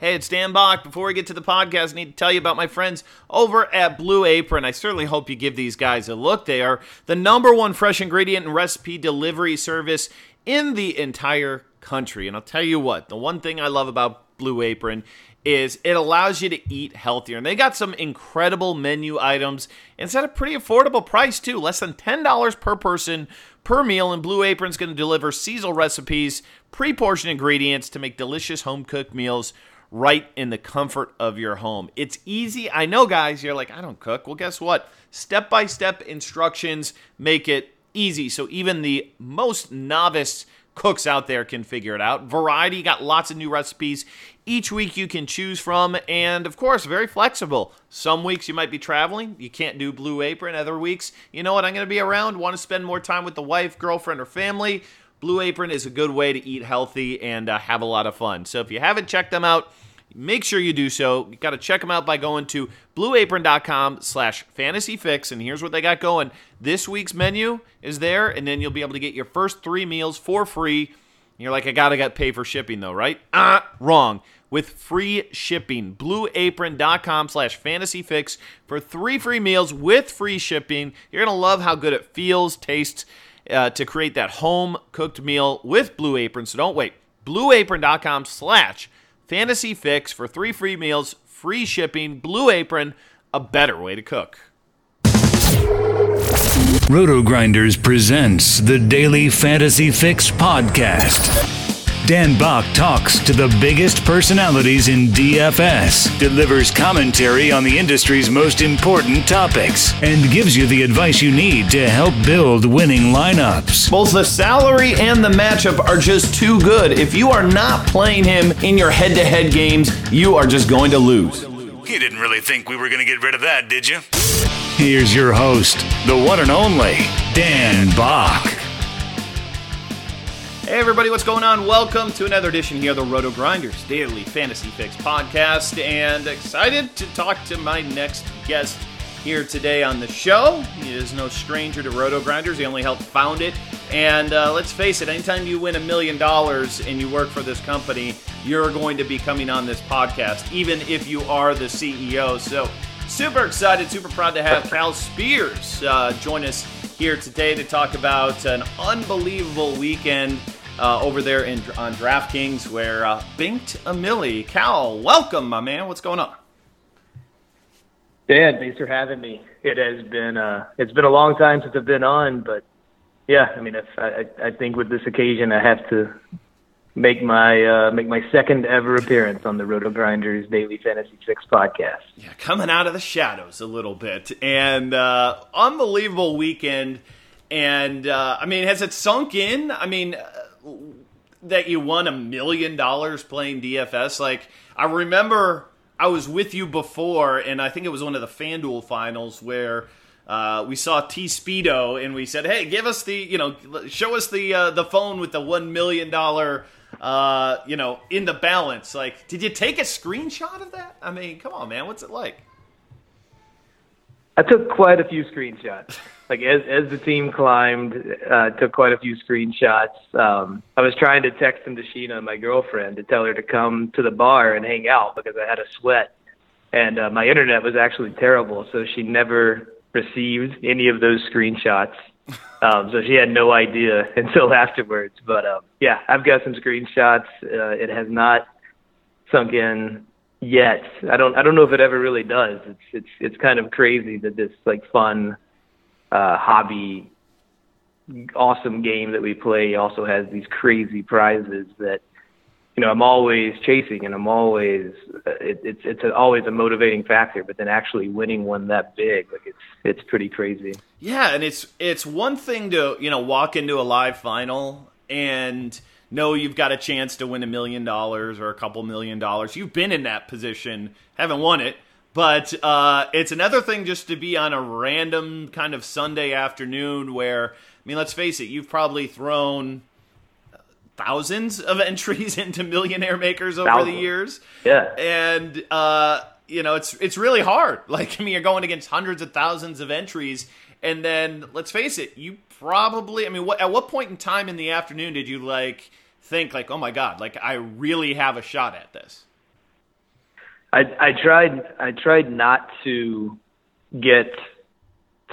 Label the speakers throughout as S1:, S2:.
S1: Hey, it's Dan Bach. Before we get to the podcast, I need to tell you about my friends over at Blue Apron. I certainly hope you give these guys a look. They are the number one fresh ingredient and recipe delivery service in the entire country. And I'll tell you what, the one thing I love about Blue Apron is it allows you to eat healthier. And they got some incredible menu items and it's at a pretty affordable price too, less than $10 per person per meal. And Blue Apron's going to deliver seasonal recipes, pre-portioned ingredients to make delicious home cooked meals right in the comfort of your home. It's easy. I know, guys, you're like, I don't cook. Well, guess what? Step by step instructions make it easy. So even the most novice cooks out there can figure it out. Variety, got lots of new recipes each week you can choose from, and of course, very flexible. Some weeks you might be traveling, you can't do Blue Apron. Other weeks, you know what, I'm going to be around, want to spend more time with the wife, girlfriend, or family. Blue Apron is a good way to eat healthy and uh, have a lot of fun. So if you haven't checked them out, make sure you do so. You got to check them out by going to blueapron.com slash fantasyfix. And here's what they got going. This week's menu is there, and then you'll be able to get your first three meals for free. You're like, I got to get pay for shipping though, right? Ah, wrong. With free shipping, blueapron.com slash fantasyfix for three free meals with free shipping. You're going to love how good it feels, tastes, uh, to create that home cooked meal with Blue Apron. So don't wait. Blueapron.com slash fantasy fix for three free meals, free shipping. Blue Apron, a better way to cook.
S2: Roto Grinders presents the Daily Fantasy Fix podcast. Dan Bach talks to the biggest personalities in DFS, delivers commentary on the industry's most important topics, and gives you the advice you need to help build winning lineups.
S1: Both the salary and the matchup are just too good. If you are not playing him in your head to head games, you are just going to lose.
S2: You didn't really think we were going to get rid of that, did you? Here's your host, the one and only Dan Bach.
S1: Hey, everybody, what's going on? Welcome to another edition here of the Roto Grinders Daily Fantasy Fix podcast. And excited to talk to my next guest here today on the show. He is no stranger to Roto Grinders, he only helped found it. And uh, let's face it, anytime you win a million dollars and you work for this company, you're going to be coming on this podcast, even if you are the CEO. So, super excited, super proud to have Cal Spears uh, join us here today to talk about an unbelievable weekend uh, over there in, on DraftKings where uh, Binked a Millie. Cal, welcome, my man. What's going on?
S3: Dan, thanks for having me. It has been uh, it's been a long time since I've been on, but yeah, I mean, I, I think with this occasion, I have to make my uh, make my second ever appearance on the Roto Grinders Daily Fantasy Fix podcast.
S1: Yeah, coming out of the shadows a little bit, and uh, unbelievable weekend. And uh, I mean, has it sunk in? I mean, that you won a million dollars playing DFS. Like I remember I was with you before, and I think it was one of the FanDuel finals where uh, we saw T Speedo, and we said, "Hey, give us the you know, show us the uh, the phone with the one million dollar." Uh, you know, in the balance, like, did you take a screenshot of that? I mean, come on, man, what's it like?
S3: I took quite a few screenshots. like as as the team climbed, uh, took quite a few screenshots. Um, I was trying to text them to Sheena, my girlfriend, to tell her to come to the bar and hang out because I had a sweat, and uh, my internet was actually terrible, so she never received any of those screenshots. Um, so she had no idea until afterwards. But um, yeah, I've got some screenshots. Uh, it has not sunk in yet. I don't I don't know if it ever really does. It's it's it's kind of crazy that this like fun uh, hobby, awesome game that we play also has these crazy prizes that you know I'm always chasing, and I'm always uh, it, it's it's a, always a motivating factor. But then actually winning one that big, like it's it's pretty crazy.
S1: Yeah, and it's it's one thing to you know walk into a live final and know you've got a chance to win a million dollars or a couple million dollars. You've been in that position, haven't won it, but uh, it's another thing just to be on a random kind of Sunday afternoon where, I mean, let's face it, you've probably thrown thousands of entries into millionaire makers over
S3: Thousands.
S1: the years.
S3: Yeah.
S1: And uh, you know, it's it's really hard. Like I mean, you're going against hundreds of thousands of entries, and then let's face it, you probably. I mean, what at what point in time in the afternoon did you like think like, oh my god, like I really have a shot at this?
S3: I I tried I tried not to get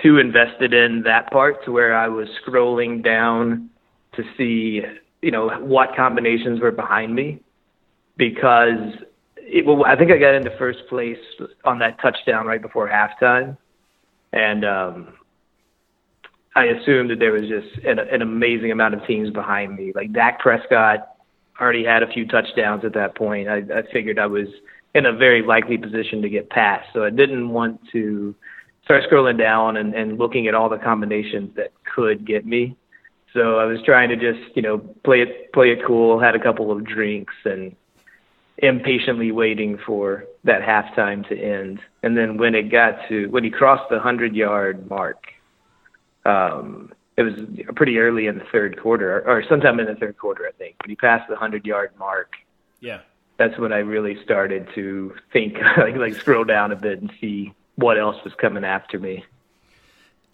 S3: too invested in that part to where I was scrolling down to see you know what combinations were behind me because it, well, I think I got into first place on that touchdown right before halftime, and um, I assumed that there was just an, an amazing amount of teams behind me. Like Dak Prescott already had a few touchdowns at that point. I, I figured I was in a very likely position to get past, so I didn't want to start scrolling down and, and looking at all the combinations that could get me. So I was trying to just, you know, play it play it cool, had a couple of drinks and impatiently waiting for that halftime to end. And then when it got to when he crossed the hundred yard mark, um, it was pretty early in the third quarter, or, or sometime in the third quarter, I think. But he passed the hundred yard mark,
S1: Yeah.
S3: That's when I really started to think, like, like scroll down a bit and see what else was coming after me.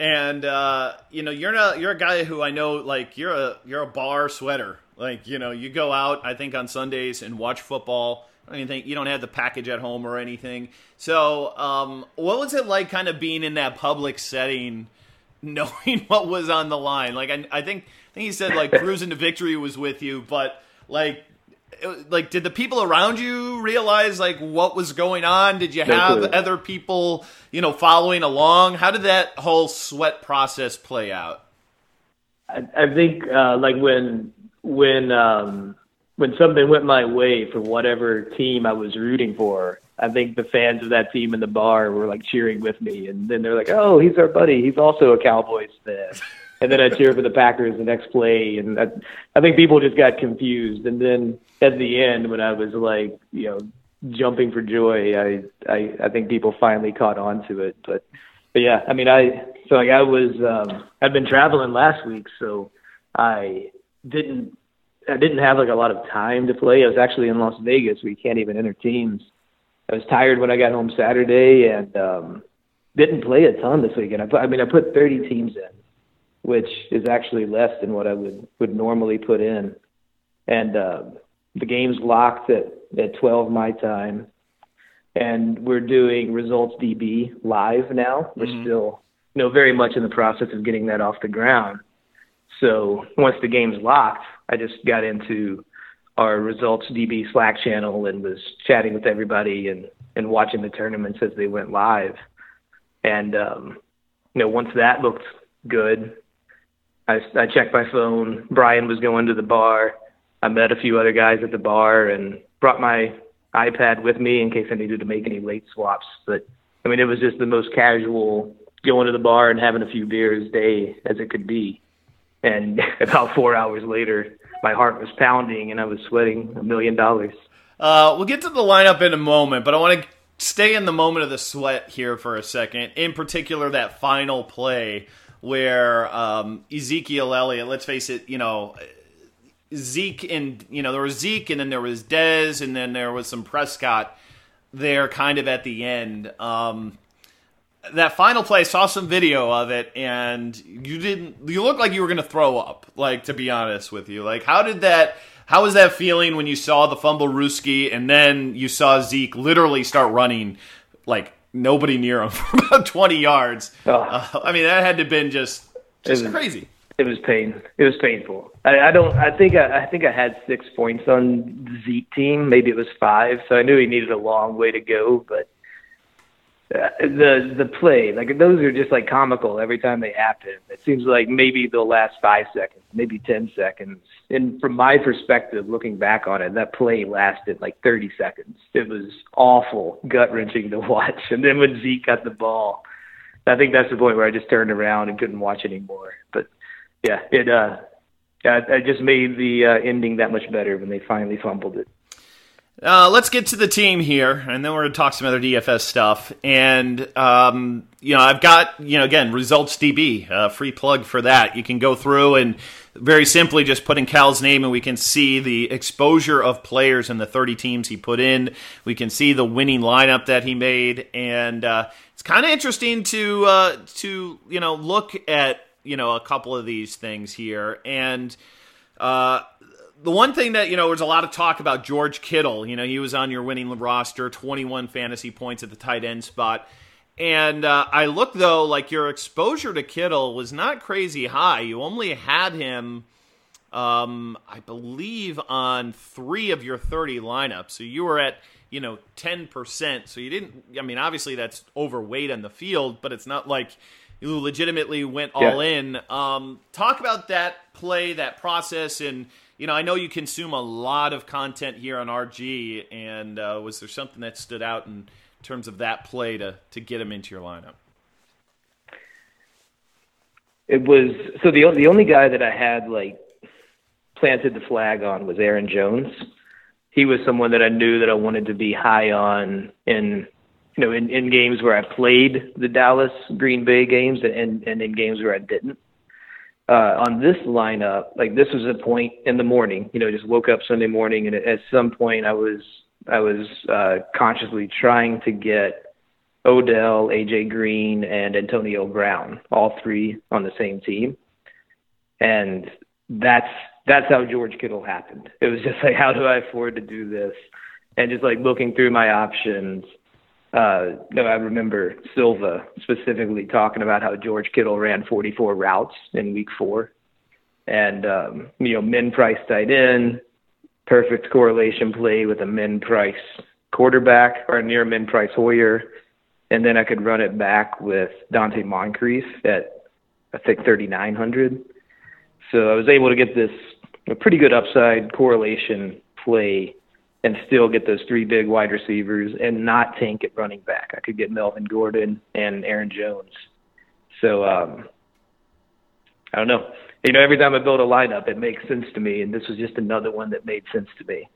S1: And uh, you know, you're not you're a guy who I know like you're a you're a bar sweater. Like, you know, you go out, I think on Sundays and watch football. Think you don't have the package at home or anything. So, um, what was it like kind of being in that public setting, knowing what was on the line? Like I, I think I think he said like cruising to victory was with you, but like like did the people around you realize like what was going on did you
S3: No
S1: have
S3: clue.
S1: other people you know following along how did that whole sweat process play out
S3: I, I think uh, like when when um, when something went my way for whatever team I was rooting for, I think the fans of that team in the bar were like cheering with me, and then they're like, "Oh, he's our buddy. He's also a Cowboys fan." And then I cheer for the Packers the next play, and I, I think people just got confused. And then at the end, when I was like, you know, jumping for joy, I I, I think people finally caught on to it. But but yeah, I mean, I so like I was um, I'd been traveling last week, so I didn't I didn't have like a lot of time to play. I was actually in Las Vegas. We can't even enter teams. I was tired when I got home Saturday and um, didn't play a ton this weekend. I put, I mean, I put 30 teams in, which is actually less than what I would would normally put in. And uh, the game's locked at at 12 my time, and we're doing results DB live now. We're still, you know, very much in the process of getting that off the ground. So once the game's locked, I just got into our results DB Slack channel and was chatting with everybody and and watching the tournaments as they went live. And um, you know, once that looked good, I, I checked my phone. Brian was going to the bar. I met a few other guys at the bar and brought my iPad with me in case I needed to make any late swaps. But I mean, it was just the most casual going to the bar and having a few beers day as it could be. And about four hours later, my heart was pounding and I was sweating a million dollars.
S1: Uh, we'll get to the lineup in a moment, but I want to stay in the moment of the sweat here for a second. In particular, that final play where um, Ezekiel Elliott. Let's face it, you know. Zeke and you know there was Zeke and then there was Dez and then there was some Prescott there kind of at the end. Um, that final play, I saw some video of it, and you didn't. You looked like you were going to throw up. Like to be honest with you, like how did that? How was that feeling when you saw the fumble Ruski, and then you saw Zeke literally start running like nobody near him for about twenty yards?
S3: Oh.
S1: Uh, I mean, that had to have been just just
S3: was-
S1: crazy.
S3: It was pain. It was painful. I, I don't. I think. I, I think I had six points on the Zeke team. Maybe it was five. So I knew he needed a long way to go. But the the play, like those are just like comical every time they happen. It seems like maybe they'll last five seconds, maybe ten seconds. And from my perspective, looking back on it, that play lasted like thirty seconds. It was awful, gut wrenching to watch. And then when Zeke got the ball, I think that's the point where I just turned around and couldn't watch anymore. But yeah, it uh yeah, I just made the uh, ending that much better when they finally fumbled it.
S1: Uh, let's get to the team here, and then we're going to talk some other DFS stuff. And um, you know, I've got you know again results DB, uh, free plug for that. You can go through and very simply just put in Cal's name, and we can see the exposure of players in the 30 teams he put in. We can see the winning lineup that he made, and uh, it's kind of interesting to uh, to you know look at you know a couple of these things here and. Uh, the one thing that you know, there's a lot of talk about George Kittle. You know, he was on your winning roster, 21 fantasy points at the tight end spot. And uh, I look though, like your exposure to Kittle was not crazy high. You only had him, um, I believe, on three of your 30 lineups. So you were at you know 10%. So you didn't. I mean, obviously that's overweight on the field, but it's not like you legitimately went all yeah. in. Um, talk about that play, that process, and you know, I know you consume a lot of content here on RG, and uh, was there something that stood out in terms of that play to to get him into your lineup?
S3: It was so the the only guy that I had like planted the flag on was Aaron Jones. He was someone that I knew that I wanted to be high on in you know in, in games where I played the Dallas Green Bay games and and in games where I didn't uh, on this lineup, like this was a point in the morning, you know, just woke up Sunday morning and at some point I was, I was, uh, consciously trying to get Odell, AJ Green and Antonio Brown, all three on the same team. And that's, that's how George Kittle happened. It was just like, how do I afford to do this? And just like looking through my options, uh, no, I remember Silva specifically talking about how George Kittle ran 44 routes in week four. And, um, you know, min price tight end, perfect correlation play with a min price quarterback or near min price Hoyer. And then I could run it back with Donte Moncrief at, I think, 3,900. So I was able to get this a pretty good upside correlation play and still get those three big wide receivers and not tank at running back. I could get Melvin Gordon and Aaron Jones. So um, I don't know. You know, every time I build a lineup, it makes sense to me, and this was just another one that made sense to me.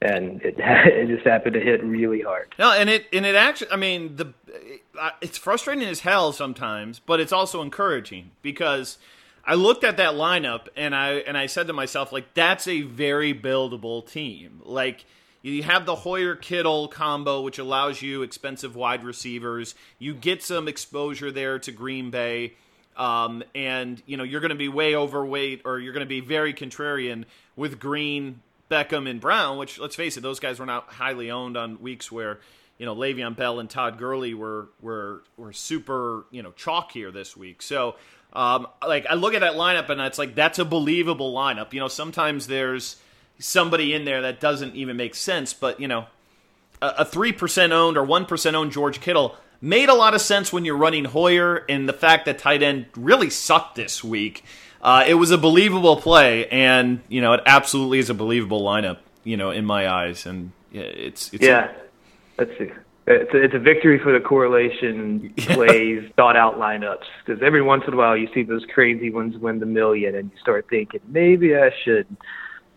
S3: And it it just happened to hit really hard.
S1: No, and it and it actually, I mean, the it's frustrating as hell sometimes, but it's also encouraging because I looked at that lineup and I and I said to myself, like, that's a very buildable team. Like you have the Hoyer Kittle combo, which allows you expensive wide receivers. You get some exposure there to Green Bay. Um, and you know you're going to be way overweight, or you're going to be very contrarian with Green, Beckham, and Brown. Which, let's face it, those guys were not highly owned on weeks where you know Le'Veon Bell and Todd Gurley were were were super you know chalk here this week. So um, like I look at that lineup and it's like that's a believable lineup. You know, sometimes there's somebody in there that doesn't even make sense, but you know, a three percent owned or one percent owned George Kittle made a lot of sense when you're running Hoyer, and the fact that tight end really sucked this week. Uh, it was a believable play, and you know, it absolutely is a believable lineup. You know, in my eyes, and it's, it's
S3: yeah. A, Let's see it's a, it's a victory for the correlation plays, thought out lineups. Because every once in a while you see those crazy ones win the million, and you start thinking maybe I should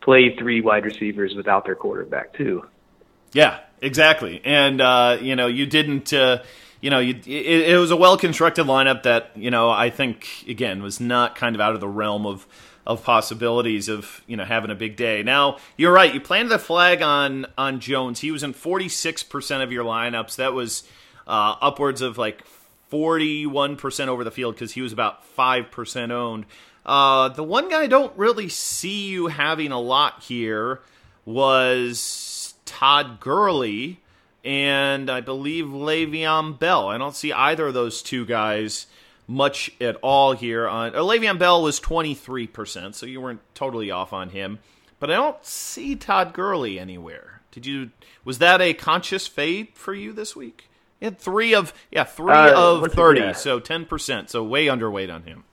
S3: play three wide receivers without their quarterback too.
S1: Yeah, exactly. And uh, you know, you didn't. Uh, you know, you, it, it was a well constructed lineup that you know I think again was not kind of out of the realm of of possibilities of you know having a big day. Now you're right. You planted the flag on on Jones. He was in 46 percent of your lineups. That was uh, upwards of like 41 percent over the field because he was about five percent owned. Uh, the one guy I don't really see you having a lot here was Todd Gurley and I believe Le'Veon Bell. I don't see either of those two guys much at all here. On uh, Le'Veon Bell was 23%, so you weren't totally off on him. But I don't see Todd Gurley anywhere. Did you? Was that a conscious fade for you this week? You had three of yeah three uh, of thirty, so ten percent, so way underweight on him.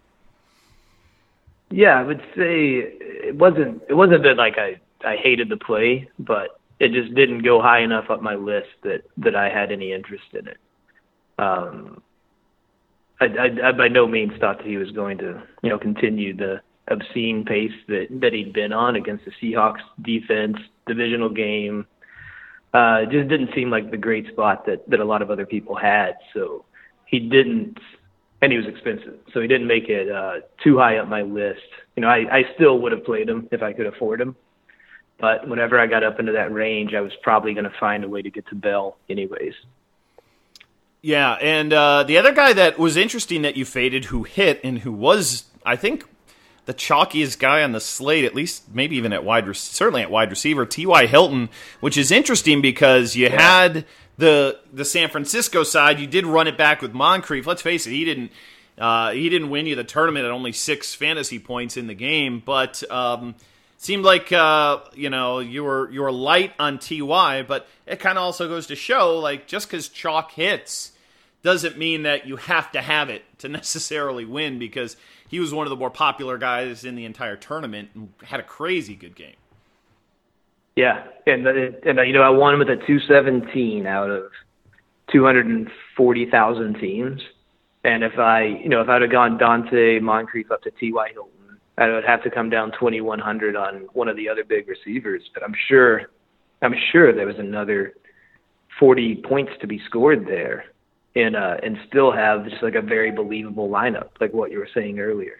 S3: Yeah, I would say it wasn't it wasn't that like I I hated the play, but it just didn't go high enough up my list that that I had any interest in it. Um, I, I, I by no means thought that he was going to, you know, continue the obscene pace that that he'd been on against the Seahawks defense, divisional game. Uh, it just didn't seem like the great spot that that a lot of other people had. So he didn't, and he was expensive, so he didn't make it uh, too high up my list. You know, I, I still would have played him if I could afford him, but whenever I got up into that range, I was probably going to find a way to get to Bell anyways.
S1: Yeah, and uh, the other guy that was interesting that you faded, who hit and who was, I think, the chalkiest guy on the slate, at least maybe even at wide, certainly at wide receiver, T.Y. Hilton, which is interesting because you yeah. had the the San Francisco side, you did run it back with Moncrief. Let's face it, he didn't uh, he didn't win you the tournament at only six fantasy points in the game, but um, seemed like uh, you know you were you were light on Ty. But it kind of also goes to show like just because chalk hits doesn't mean that you have to have it to necessarily win because he was one of the more popular guys in the entire tournament and had a crazy good game.
S3: Yeah, and uh, and uh, you know I won with a 217 out of 240,000 teams, and if I you know if I'd have gone Donte Moncrief up to T.Y. Hilton, I would have to come down 2,100 on one of the other big receivers. But I'm sure I'm sure there was another 40 points to be scored there and uh, and still have just like a very believable lineup, like what you were saying earlier.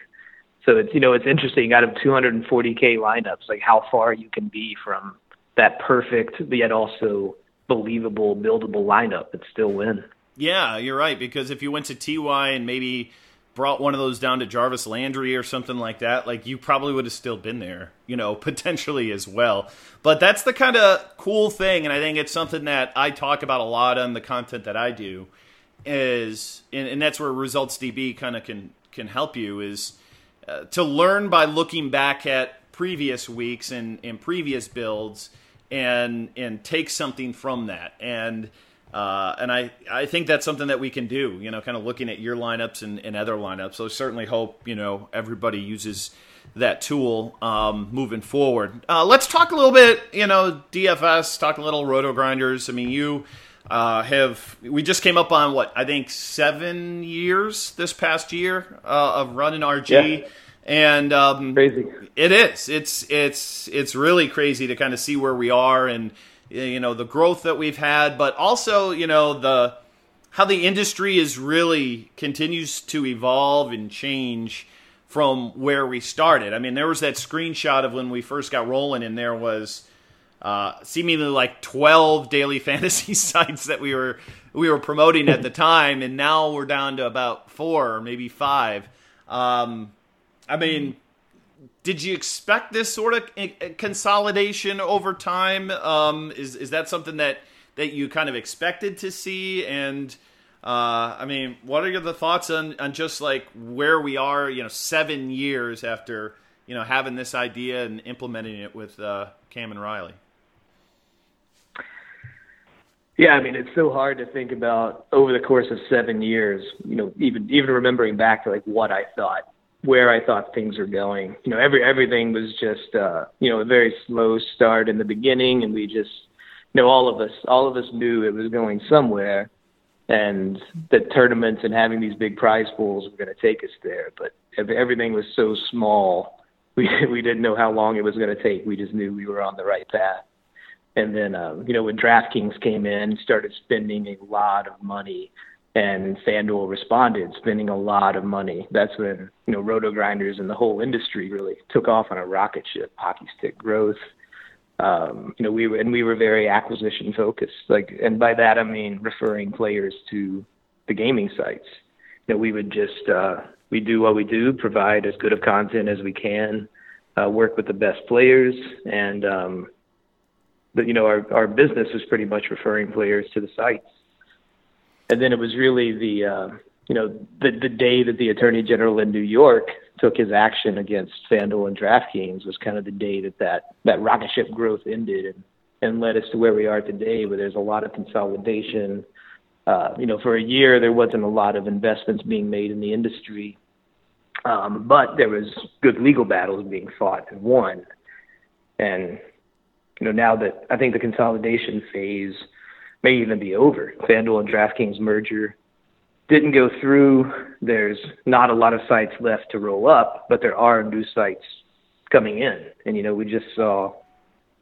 S3: So it's you know it's interesting out of 240k lineups, like how far you can be from that perfect yet also believable, buildable lineup and still win.
S1: Yeah, you're right because if you went to TY and maybe brought one of those down to Jarvis Landry or something like that, like you probably would have still been there, you know, potentially as well. But that's the kind of cool thing, and I think it's something that I talk about a lot on the content that I do is, and, and that's where Results DB kind of can can help you is uh, to learn by looking back at previous weeks and, and previous builds and and take something from that and uh, and I, I think that's something that we can do, you know, kind of looking at your lineups and, and other lineups. So certainly hope, you know, everybody uses that tool um, moving forward. Uh, let's talk a little bit, you know, DFS, talk a little roto grinders. I mean, you uh, have we just came up on what I think seven years this past year uh, of running RG, yeah. and um,
S3: crazy.
S1: It is. It's it's it's really crazy to kind of see where we are and you know the growth that we've had, but also you know the how the industry is really continues to evolve and change from where we started. I mean, there was that screenshot of when we first got rolling, and there was uh, seemingly like 12 daily fantasy sites that we were we were promoting at the time, and now we're down to about four or maybe five. Um, I mean, did you expect this sort of eh, eh, consolidation over time? Um, is is that something that that you kind of expected to see? And uh, I mean, what are the thoughts on on just like where we are? You know, seven years after you know having this idea and implementing it with uh, Cam and Riley.
S3: Yeah, I mean it's so hard to think about over the course of seven years. You know, even even remembering back to like what I thought, where I thought things were going. You know, every everything was just uh, you know a very slow start in the beginning, and we just you know all of us all of us knew it was going somewhere, and the tournaments and having these big prize pools were going to take us there. But everything was so small, we we didn't know how long it was going to take. We just knew we were on the right path. And then, um, you know, when DraftKings came in, started spending a lot of money, and FanDuel responded, spending a lot of money. That's when, you know, roto grinders and the whole industry really took off on a rocket ship, hockey stick growth. Um, you know, we were, and we were very acquisition focused. Like, and by that I mean referring players to the gaming sites. You know, we would just uh, we do what we do, provide as good of content as we can, uh, work with the best players, and um, but you know our our business was pretty much referring players to the sites, and then it was really the uh, you know the the day that the attorney general in New York took his action against FanDuel and DraftKings was kind of the day that that that rocket ship growth ended and and led us to where we are today, where there's a lot of consolidation. Uh, you know, for a year there wasn't a lot of investments being made in the industry, um, but there was good legal battles being fought and won. And you know, now that I think the consolidation phase may even be over, FanDuel and DraftKings merger didn't go through. There's not a lot of sites left to roll up, but there are new sites coming in. And you know, we just saw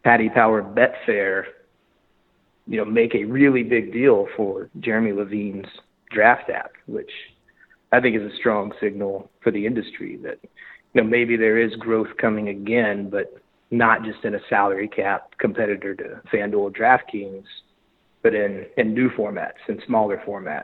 S3: Paddy Power Betfair, you know, make a really big deal for Jeremy Levine's draft app, which I think is a strong signal for the industry that you know maybe there is growth coming again, but not just in a salary cap competitor to FanDuel DraftKings, but in in new formats and smaller formats.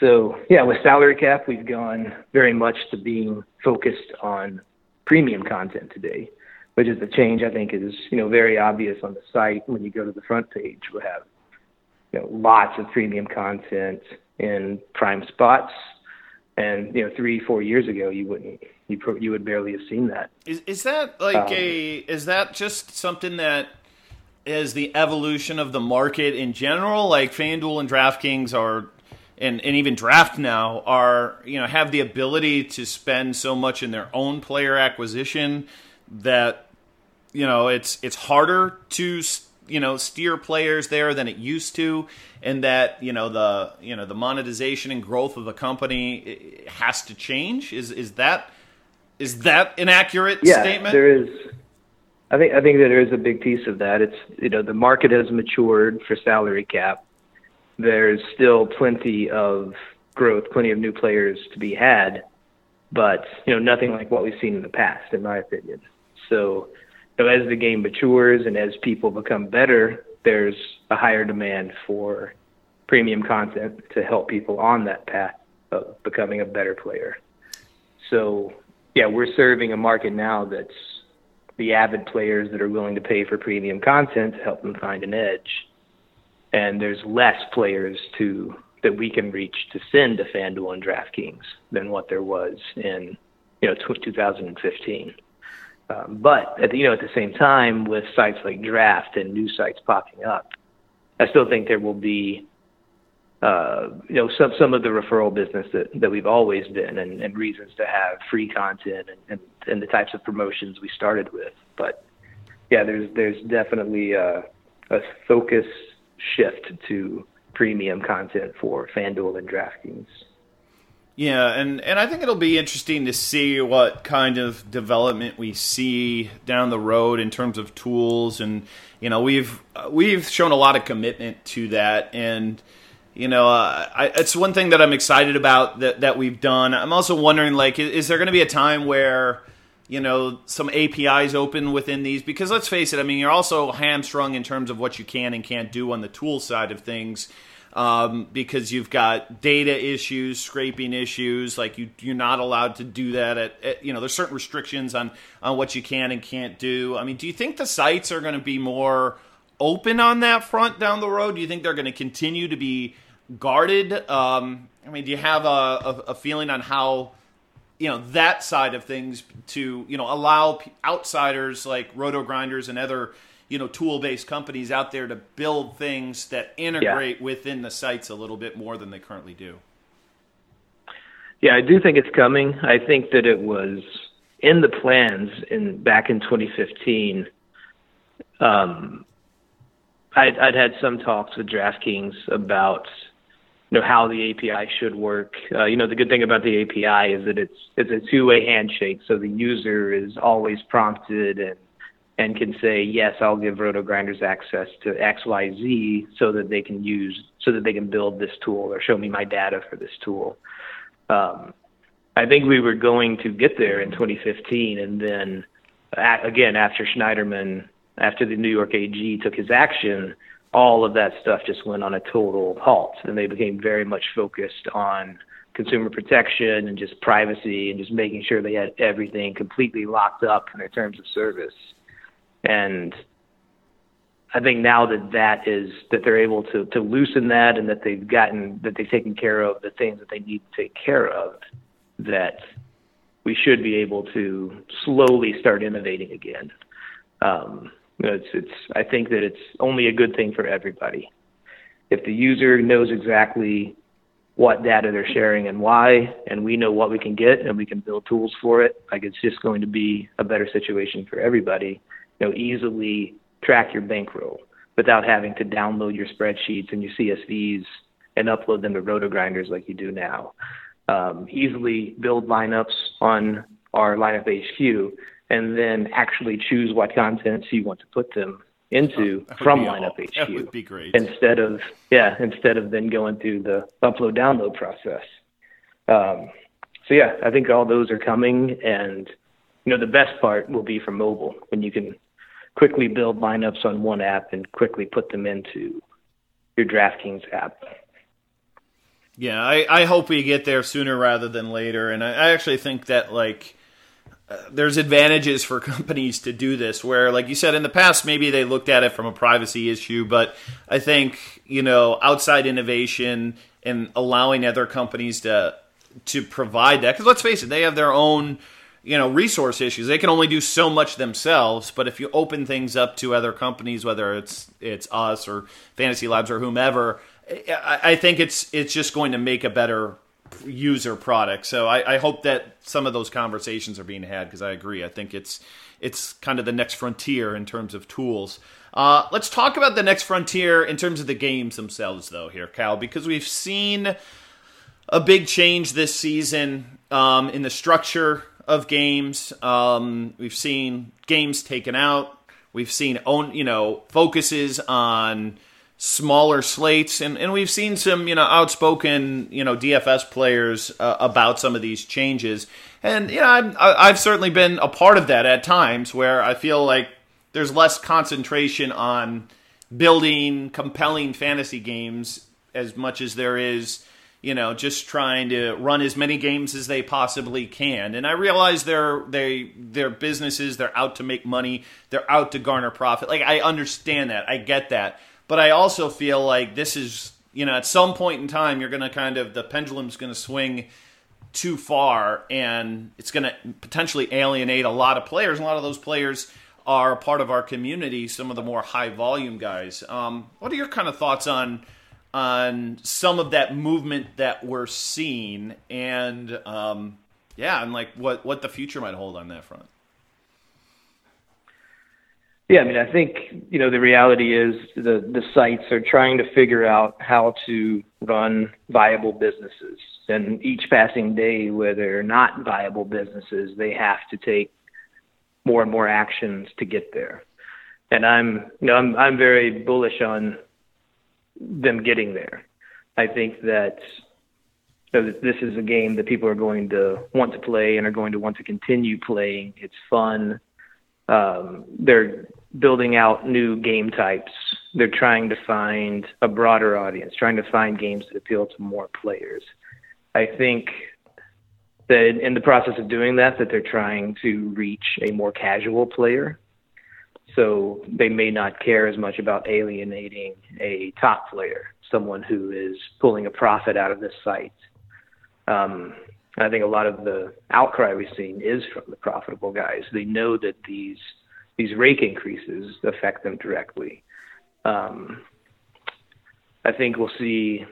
S3: So yeah, with salary cap, we've gone very much to being focused on premium content today, which is a change I think is you know very obvious on the site when you go to the front page. We have you know lots of premium content in prime spots, and you know three four years ago you wouldn't you pro- you would barely have seen that.
S1: Is is that like um, a is that just something that is the evolution of the market in general? Like FanDuel and DraftKings are and, and even draft now are you know have the ability to spend so much in their own player acquisition that you know it's it's harder to you know steer players there than it used to and that you know the you know the monetization and growth of the company has to change is is that is that an accurate
S3: yeah,
S1: statement
S3: there is I think I think that there is a big piece of that. It's you know the market has matured for salary cap there's still plenty of growth, plenty of new players to be had, but you know nothing like what we've seen in the past, in my opinion. So, you know, as the game matures and as people become better, there's a higher demand for premium content to help people on that path of becoming a better player. So, yeah, we're serving a market now that's the avid players that are willing to pay for premium content to help them find an edge and there's less players to that we can reach to send to FanDuel and DraftKings than what there was in you know 2015. Um, but at the, you know at the same time, with sites like Draft and new sites popping up, I still think there will be uh, you know some some of the referral business that, that we've always been and, and reasons to have free content and, and, and the types of promotions we started with. But yeah, there's there's definitely a, a focus shift to premium content for FanDuel and DraftKings.
S1: Yeah, and, and I think it'll be interesting to see what kind of development we see down the road in terms of tools, and you know we've we've shown a lot of commitment to that, and you know uh, I, it's one thing that I'm excited about that that we've done. I'm also wondering like is, is there going to be a time where you know some APIs open within these because let's face it, I mean you're also hamstrung in terms of what you can and can't do on the tool side of things. Um, because you've got data issues, scraping issues, like you you're not allowed to do that at, at, you know there's certain restrictions on on what you can and can't do. I mean, do you think the sites are going to be more open on that front down the road? Do you think they're going to continue to be guarded? Um, I mean, do you have a, a, a feeling on how you know that side of things to you know allow outsiders like roto grinders and other you know tool based companies out there to build things that integrate yeah. within the sites a little bit more than they currently do
S3: yeah i do think it's coming i think that it was in the plans in back in 2015 um I'd, I'd had some talks with draftkings about you know how the API should work. Uh, you know the good thing about the API is that it's it's a two-way handshake, so the user is always prompted and and can say yes, I'll give Roto Grinders access to X Y Z so that they can use so that they can build this tool or show me my data for this tool. Um, I think we were going to get there in 2015, and then uh, again after Schneiderman, after the New York AG took his action all of that stuff just went on a total halt and they became very much focused on consumer protection and just privacy and just making sure they had everything completely locked up in their terms of service and I think now that that is that they're able to to loosen that and that they've gotten that they've taken care of the things that they need to take care of that we should be able to slowly start innovating again. Um, it's, it's, I think that it's only a good thing for everybody. If the user knows exactly what data they're sharing and why, and we know what we can get and we can build tools for it, like it's just going to be a better situation for everybody. You know, easily track your bankroll without having to download your spreadsheets and your CSVs and upload them to RotoGrinders like you do now. Um, easily build lineups on our lineup HQ, and then actually choose what contents you want to put them into
S1: Oh,
S3: from lineup HQ
S1: That would be great.
S3: instead of yeah instead of then going through the upload download process um, so yeah i think all those are coming and you know the best part will be for mobile when you can quickly build lineups on one app and quickly put them into your draftkings app
S1: Yeah, I, I hope we get there sooner rather than later. And I, I actually think that, like, there's advantages for companies to do this where, like you said, in the past, maybe they looked at it from a privacy issue. But I think, you know, outside innovation and allowing other companies to to provide that, because let's face it, they have their own you know resource issues they can only do so much themselves but if you open things up to other companies whether it's it's us or fantasy labs or whomever i, I think it's it's just going to make a better user product so I, I hope that some of those conversations are being had because i agree i think it's it's kind of the next frontier in terms of tools uh, let's talk about the next frontier in terms of the games themselves though here cal because we've seen a big change this season um, in the structure of games. Um, we've seen games taken out. We've seen own you know focuses on smaller slates, and, and we've seen some you know outspoken you know DFS players uh, about some of these changes. And you know I've, I've certainly been a part of that at times where I feel like there's less concentration on building compelling fantasy games as much as there is you know, just trying to run as many games as they possibly can. And I realize they're they they're businesses, they're out to make money, they're out to garner profit. Like I understand that. I get that. But I also feel like this is, you know, at some point in time you're going to kind of the pendulum's going to swing too far and it's going to potentially alienate a lot of players. A lot of those players are part of our community, some of the more high volume guys. Um, what are your kind of thoughts on on some of that movement that we're seeing and um, yeah and like what what the future might hold on that front
S3: Yeah, I mean, I think you know the reality is the the sites are trying to figure out how to run viable businesses, and each passing day where they're not viable businesses, they have to take more and more actions to get there. And I'm you know I'm I'm very bullish on them getting there. I think that this is a game that people are going to want to play and are going to want to continue playing. It's fun. Um, they're building out new game types. They're trying to find a broader audience, trying to find games that appeal to more players. I think that in the process of doing that, that they're trying to reach a more casual player. So they may not care as much about alienating a top player, someone who is pulling a profit out of this site. Um, I think a lot of the outcry we've seen is from the profitable guys. They know that these these rake increases affect them directly. Um, I think we'll see.
S1: i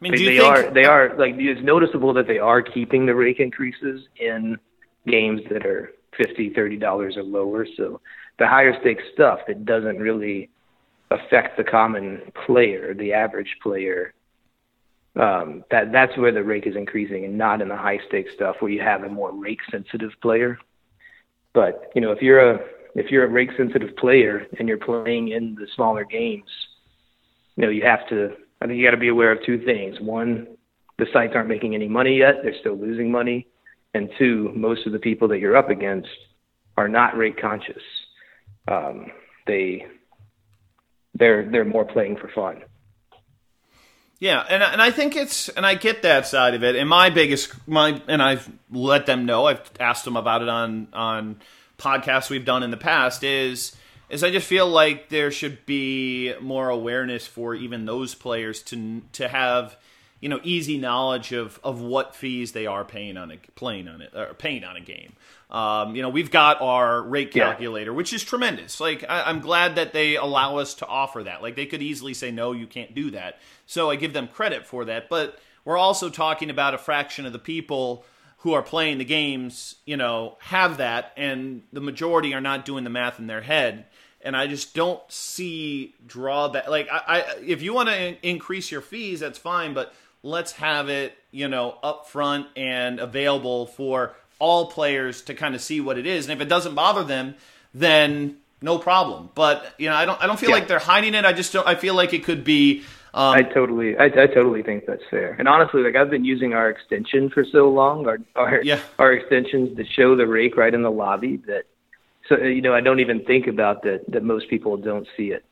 S1: mean
S3: They, they
S1: think
S3: are they are like it's noticeable that they are keeping the rake increases in games that are fifty, thirty dollars or lower. So the higher stakes stuff that doesn't really affect the common player, the average player, um, that that's where the rake is increasing, and not in the high stakes stuff where you have a more rake sensitive player. But you know, if you're a if you're a rake sensitive player and you're playing in the smaller games, you know, you have to. I think you got to be aware of two things. One, the sites aren't making any money yet; they're still losing money. And two, most of the people that you're up against are not rake conscious. Um, they they're they're more playing for fun.
S1: Yeah, and and I think it's and I get that side of it. And my biggest my and I've let them know. I've asked them about it on on podcasts we've done in the past. Is is I just feel like there should be more awareness for even those players to to have you know easy knowledge of of what fees they are paying on a playing on it or paying on a game. Um, you know, we've got our rake
S3: Yeah.
S1: calculator, which is tremendous. Like, I, I'm glad that they allow us to offer that. Like, they could easily say, no, you can't do that. So I give them credit for that. But we're also talking about a fraction of the people who are playing the games, you know, have that, and the majority are not doing the math in their head. and I just don't see drawback. Like, I, I if you want to in- increase your fees, that's fine, but let's have it, you know, up front and available for all players to kind of see what it is. And if it doesn't bother them, then no problem. But you know, I don't I don't feel
S3: Yeah.
S1: like they're hiding it. I just don't. I feel like it could be. Um,
S3: I totally, I, I totally think that's fair. And honestly, like I've been using our extension for so long, our our
S1: Yeah.
S3: our extensions that show the rake right in the lobby that, so you know, I don't even think about that that most people don't see it.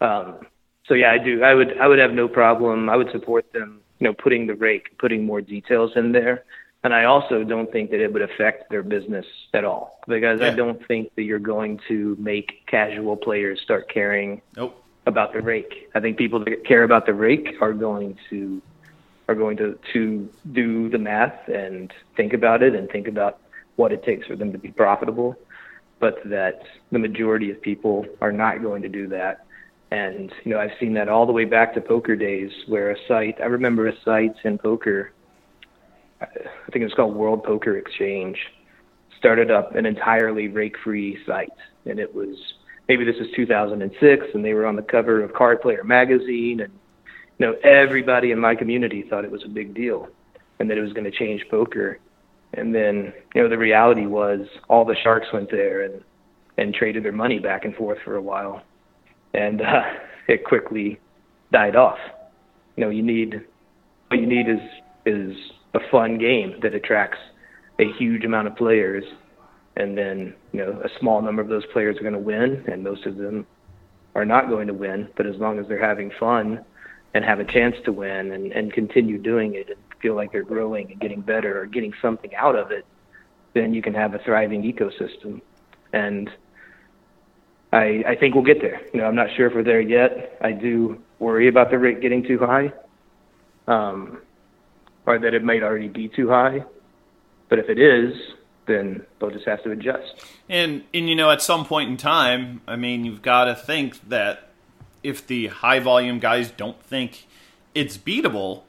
S3: Um, so yeah, I do. I would, I would have no problem. I would support them, you know, putting the rake, putting more details in there. And I also don't think that it would affect their business at all because
S1: Yeah.
S3: I don't think that you're going to make casual players start caring
S1: nope.
S3: About the rake. I think people that care about the rake are going to are going to to do the math and think about it and think about what it takes for them to be profitable. But that the majority of people are not going to do that. And you know, I've seen that all the way back to poker days, where a site I remember a site in poker, I think it was called World Poker Exchange, started up an entirely rake-free site, and it was maybe this was 2006, and they were on the cover of Card Player magazine, and you know everybody in my community thought it was a big deal, and that it was going to change poker. And then you know the reality was all the sharks went there and and traded their money back and forth for a while, and uh, it quickly died off. You know you need what you need is is a fun game that attracts a huge amount of players and then you know a small number of those players are going to win and most of them are not going to win but as long as they're having fun and have a chance to win and, and continue doing it and feel like they're growing and getting better or getting something out of it then you can have a thriving ecosystem and I, I think we'll get there. You know, I'm not sure if we're there yet. I do worry about the rake getting too high, um, or that it might already be too high. But if it is, then they'll just have to adjust.
S1: And and you know, at some point in time, I mean, you've got to think that if the high volume guys don't think it's beatable,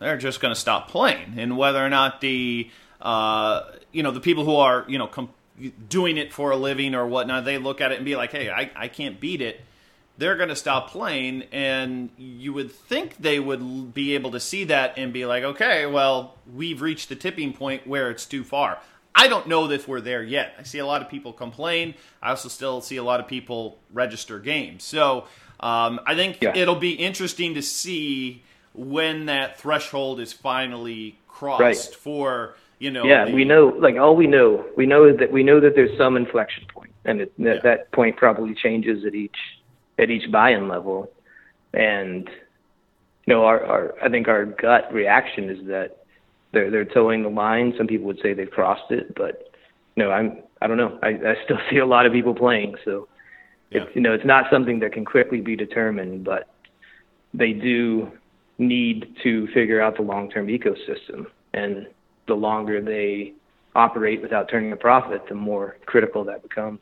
S1: they're just going to stop playing. And whether or not the uh, you know the people who are you know com- doing it for a living or whatnot, they look at it and be like, hey, I, I can't beat it. They're going to stop playing, and you would think they would be able to see that and be like, okay, well, we've reached the tipping point where it's too far. I don't know if we're there yet. I see a lot of people complain. I also still see a lot of people register games. So um, I think
S3: Yeah.
S1: it'll be interesting to see when that threshold is finally crossed
S3: Right.
S1: for you know.
S3: Yeah,
S1: the-
S3: we know. Like all we know, we know that we know that there's some inflection point, and it, that
S1: Yeah.
S3: that point probably changes at each at each buy-in level. And you know, our, our I think our gut reaction is that they're they're toeing the line. Some people would say they've crossed it, but know, I'm I don't know. I, I still see a lot of people playing, so
S1: Yeah.
S3: it's you know it's not something that can quickly be determined, but they do need to figure out the long-term ecosystem, and the longer they operate without turning a profit, the more critical that becomes.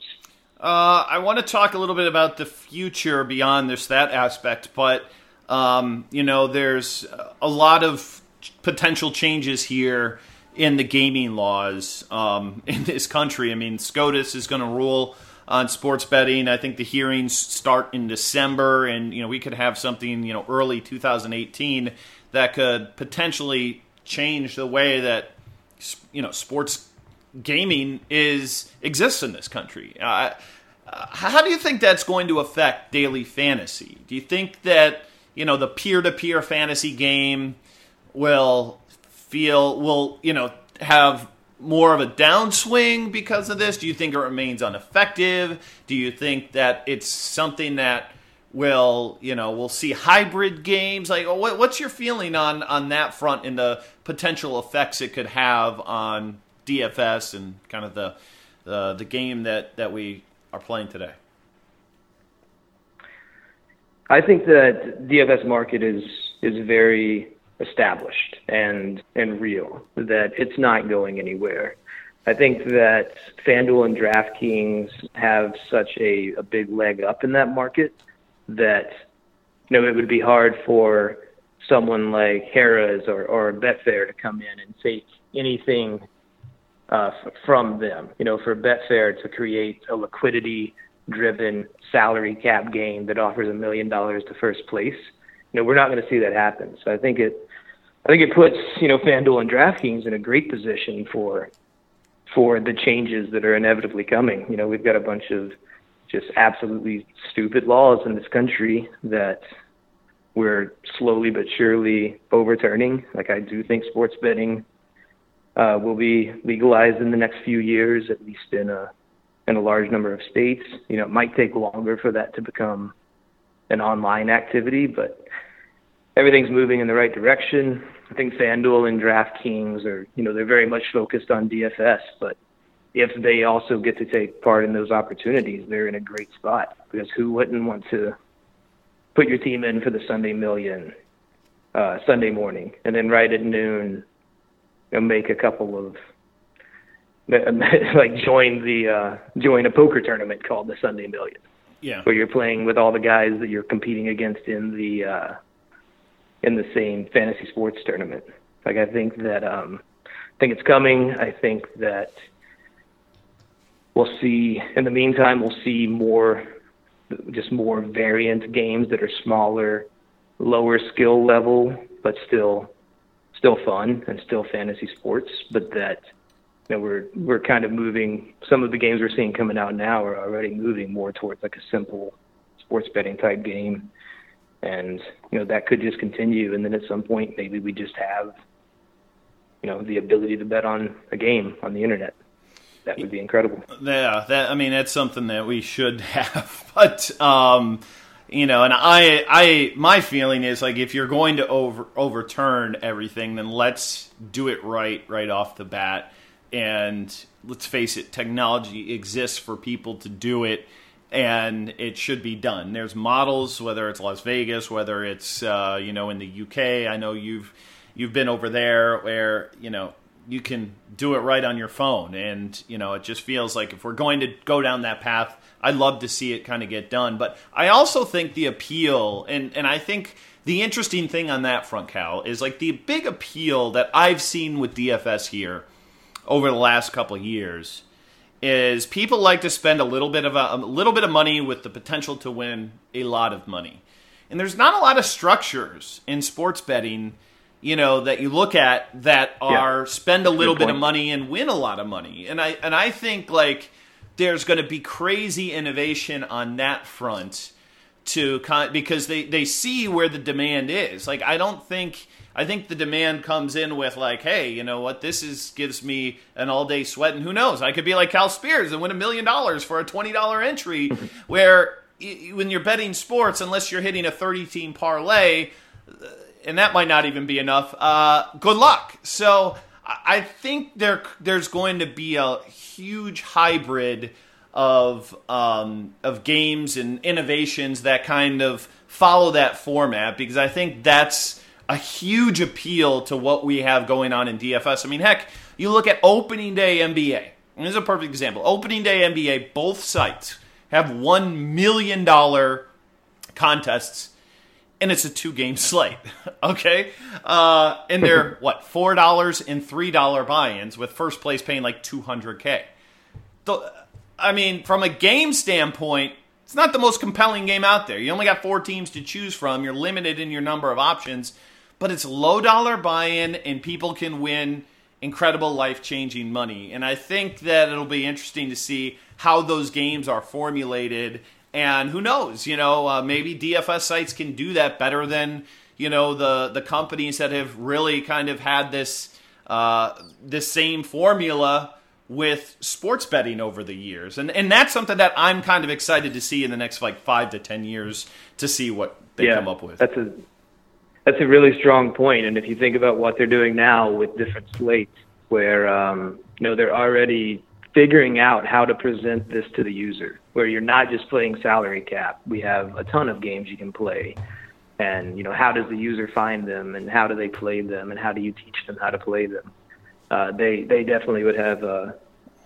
S1: Uh, I want to talk a little bit about the future beyond this that aspect, but um, you know, there's a lot of potential changes here in the gaming laws um, in this country. I mean, SCOTUS is going to rule on sports betting. I think the hearings start in December, and you know, we could have something you know early 2018 that could potentially change the way that you know sports gaming is exists in this country. Uh, uh, how do you think that's going to affect daily fantasy? Do you think that you know the peer-to-peer fantasy game will feel will you know have more of a downswing because of this? Do you think it remains ineffective? Do you think that it's something that will you know we'll see hybrid games? Like, what, what's your feeling on on that front and the potential effects it could have on DFS and kind of the the, the game that that we are playing today?
S3: I think that DFS market is is very established and and real. That it's not going anywhere. I think that FanDuel and DraftKings have such a, a big leg up in that market that you know it would be hard for someone like Harrah's or, or Betfair to come in and take anything uh, from them. You know, for Betfair to create a liquidity driven salary cap game that offers a million dollars to first place. You know, we're not going to see that happen. So I think it, I think it puts you know FanDuel and DraftKings in a great position for for the changes that are inevitably coming. You know, we've got a bunch of just absolutely stupid laws in this country that we're slowly but surely overturning. Like I do think sports betting uh, will be legalized in the next few years, at least in a in a large number of states. You know, it might take longer for that to become an online activity, but everything's moving in the right direction. I think FanDuel and DraftKings are, you know, they're very much focused on DFS, but if they also get to take part in those opportunities, they're in a great spot because who wouldn't want to put your team in for the Sunday million uh, Sunday morning and then right at noon you know, make a couple of like join the uh, join a poker tournament called the Sunday Million.
S1: Yeah.
S3: Where you're playing with all the guys that you're competing against in the uh, in the same fantasy sports tournament. Like I think that um, I think it's coming. I think that we'll see. In the meantime, we'll see more, just more variant games that are smaller, lower skill level, but still, still fun and still fantasy sports. But that you know, we're we're kind of moving. Some of the games we're seeing coming out now are already moving more towards like a simple sports betting type game, and you know that could just continue. And then at some point, maybe we just have you know the ability to bet on a game on the internet that would be incredible.
S1: Yeah, that I mean that's something that we should have, but um, you know, and I, I, my feeling is like if you're going to over overturn everything, then let's do it right right off the bat. And let's face it, technology exists for people to do it, and it should be done. There's models, whether it's Las Vegas, whether it's uh, you know in the UK. I know you've you've been over there where you know you can do it right on your phone. And, you know, it just feels like if we're going to go down that path, I'd love to see it kind of get done. But I also think the appeal, and, and I think the interesting thing on that front, Cal, is like the big appeal that I've seen with DFS here over the last couple of years is people like to spend a little bit of a, a little bit of money with the potential to win a lot of money. And there's not a lot of structures in sports betting you know that you look at that are yeah. spend a little bit of money and win a lot of money and i and i think like there's going to be crazy innovation on that front to con- because they they see where the demand is like i don't think i think the demand comes in with like hey you know what this is gives me an all day sweat and who knows i could be like cal spears and win a million dollars for a $20 entry where when you're betting sports unless you're hitting a 30 team parlay and that might not even be enough. Uh, good luck. So I think there there's going to be a huge hybrid of um, of games and innovations that kind of follow that format because I think that's a huge appeal to what we have going on in DFS. I mean, heck, you look at opening day NBA. And this is a perfect example. Opening day NBA, both sites have one million dollar contests and it's a two game slate. okay, uh, and they're what four dollars and three dollar buy-ins with first place paying like two hundred k. I mean, from a game standpoint, it's not the most compelling game out there. You only got four teams to choose from. You're limited in your number of options, but it's low dollar buy-in, and people can win incredible life-changing money. And I think that it'll be interesting to see how those games are formulated and who knows? You know, uh, maybe DFS sites can do that better than you know the the companies that have really kind of had this uh, this same formula with sports betting over the years, and and that's something that I'm kind of excited to see in the next like five to ten years to see what they
S3: yeah,
S1: come up with.
S3: That's a that's a really strong point, and if you think about what they're doing now with different slates, where um, you know they're already figuring out how to present this to the user, where you're not just playing salary cap. We have a ton of games you can play, and you know how does the user find them, and how do they play them, and how do you teach them how to play them? Uh, they they definitely would have uh,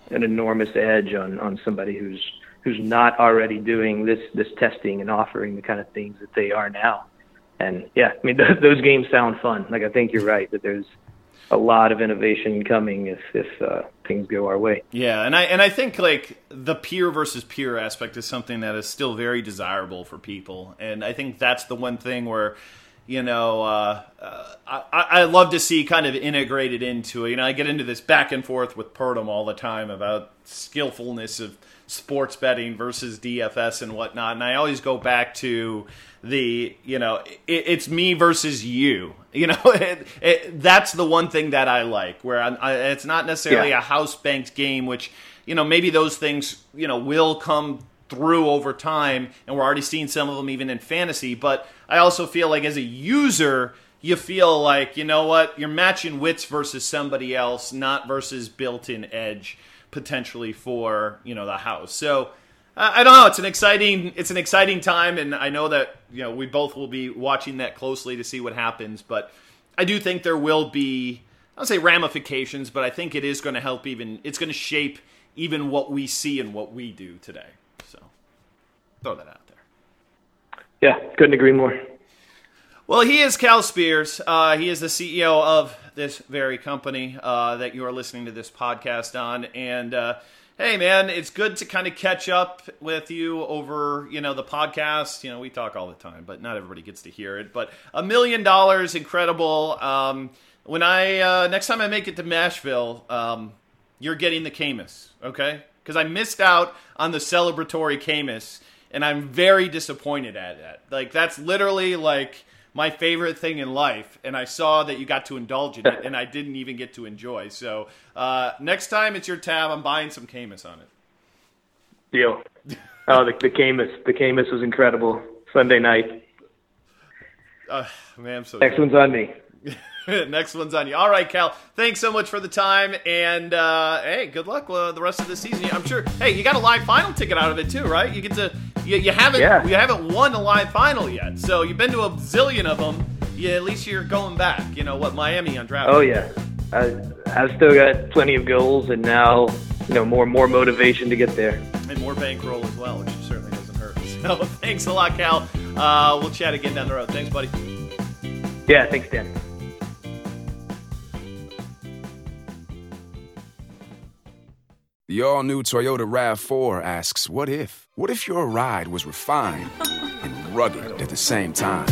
S3: an enormous edge on on somebody who's who's not already doing this this testing and offering the kind of things that they are now. And yeah, I mean those, games sound fun. Like I think you're right that there's a lot of innovation coming if if uh, things go our way.
S1: Yeah, and I and I think like the peer versus peer aspect is something that is still very desirable for people, and I think that's the one thing where. You know, uh, uh, I, I love to see kind of integrated into it. You know, I get into this back and forth with Purdom all the time about skillfulness of sports betting versus DFS and whatnot, and I always go back to the you know it, it's me versus you you know it, it, that's the one thing that i like where I, it's not necessarily yeah. a house banked game which you know maybe those things you know will come through over time and we're already seeing some of them even in fantasy but i also feel like as a user you feel like you know what you're matching wits versus somebody else not versus built-in edge potentially for you know the house so I don't know. It's an exciting it's an exciting time, and I know that you know we both will be watching that closely to see what happens. But I do think there will be I don't say ramifications, but I think it is going to help. Even it's going to shape even what we see and what we do today. So throw that out there.
S3: Yeah, couldn't agree more.
S1: Well, he is Cal Spears. Uh, he is the CEO of this very company uh, that you are listening to this podcast on, and. Uh, hey man it's good to kind of catch up with you over you know the podcast. You know we talk all the time but not everybody gets to hear it. But a million dollars incredible. Um, when i uh, next time i make it to nashville um, you're getting the Caymus, okay? Because i missed out on the celebratory Caymus, and i'm very disappointed at that. Like that's literally like my favorite thing in life, and I saw that you got to indulge in it, and I didn't even get to enjoy. So uh, next time it's your tab, I'm buying some Caymus on it.
S3: Deal. Oh, the, the Caymus, the Caymus was incredible Sunday night.
S1: Uh, man, I'm so
S3: next one's on me.
S1: Next one's on you. All right, Cal. Thanks so much for the time, and uh, hey, good luck uh, the rest of the season. I'm sure. Hey, you got a live final ticket out of it too, right? You get to. You, you haven't. Yeah. You haven't won a live final yet, so you've been to a zillion of them. Yeah, at least you're going back. You know what? Miami on draft.
S3: Oh yeah, I, I've still got plenty of goals, and now you know more more motivation to get there,
S1: and more bankroll as well, which certainly doesn't hurt. So thanks a lot, Cal. Uh, we'll chat again down the road. Thanks, buddy.
S3: Yeah, thanks, Dan.
S4: The all new Toyota RAV4 asks, What if? What if your ride was refined and rugged at the same time?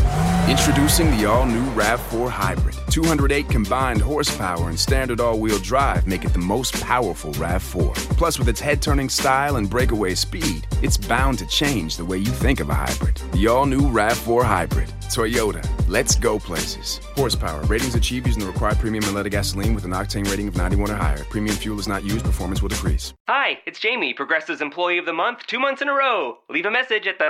S4: Introducing the all new RAV4 Hybrid. 208 combined horsepower and standard all wheel drive make it the most powerful RAV4. Plus, with its head turning style and breakaway speed, it's bound to change the way you think of a hybrid. The all new RAV4 Hybrid. Toyota. Let's go places. Horsepower. Ratings achieved using the required premium unleaded gasoline with an octane rating of 91 or higher. Premium fuel is not used. Performance will decrease.
S5: Hi, it's Jamie, Progressive's Employee of the Month, two months in a row. Leave a message at the.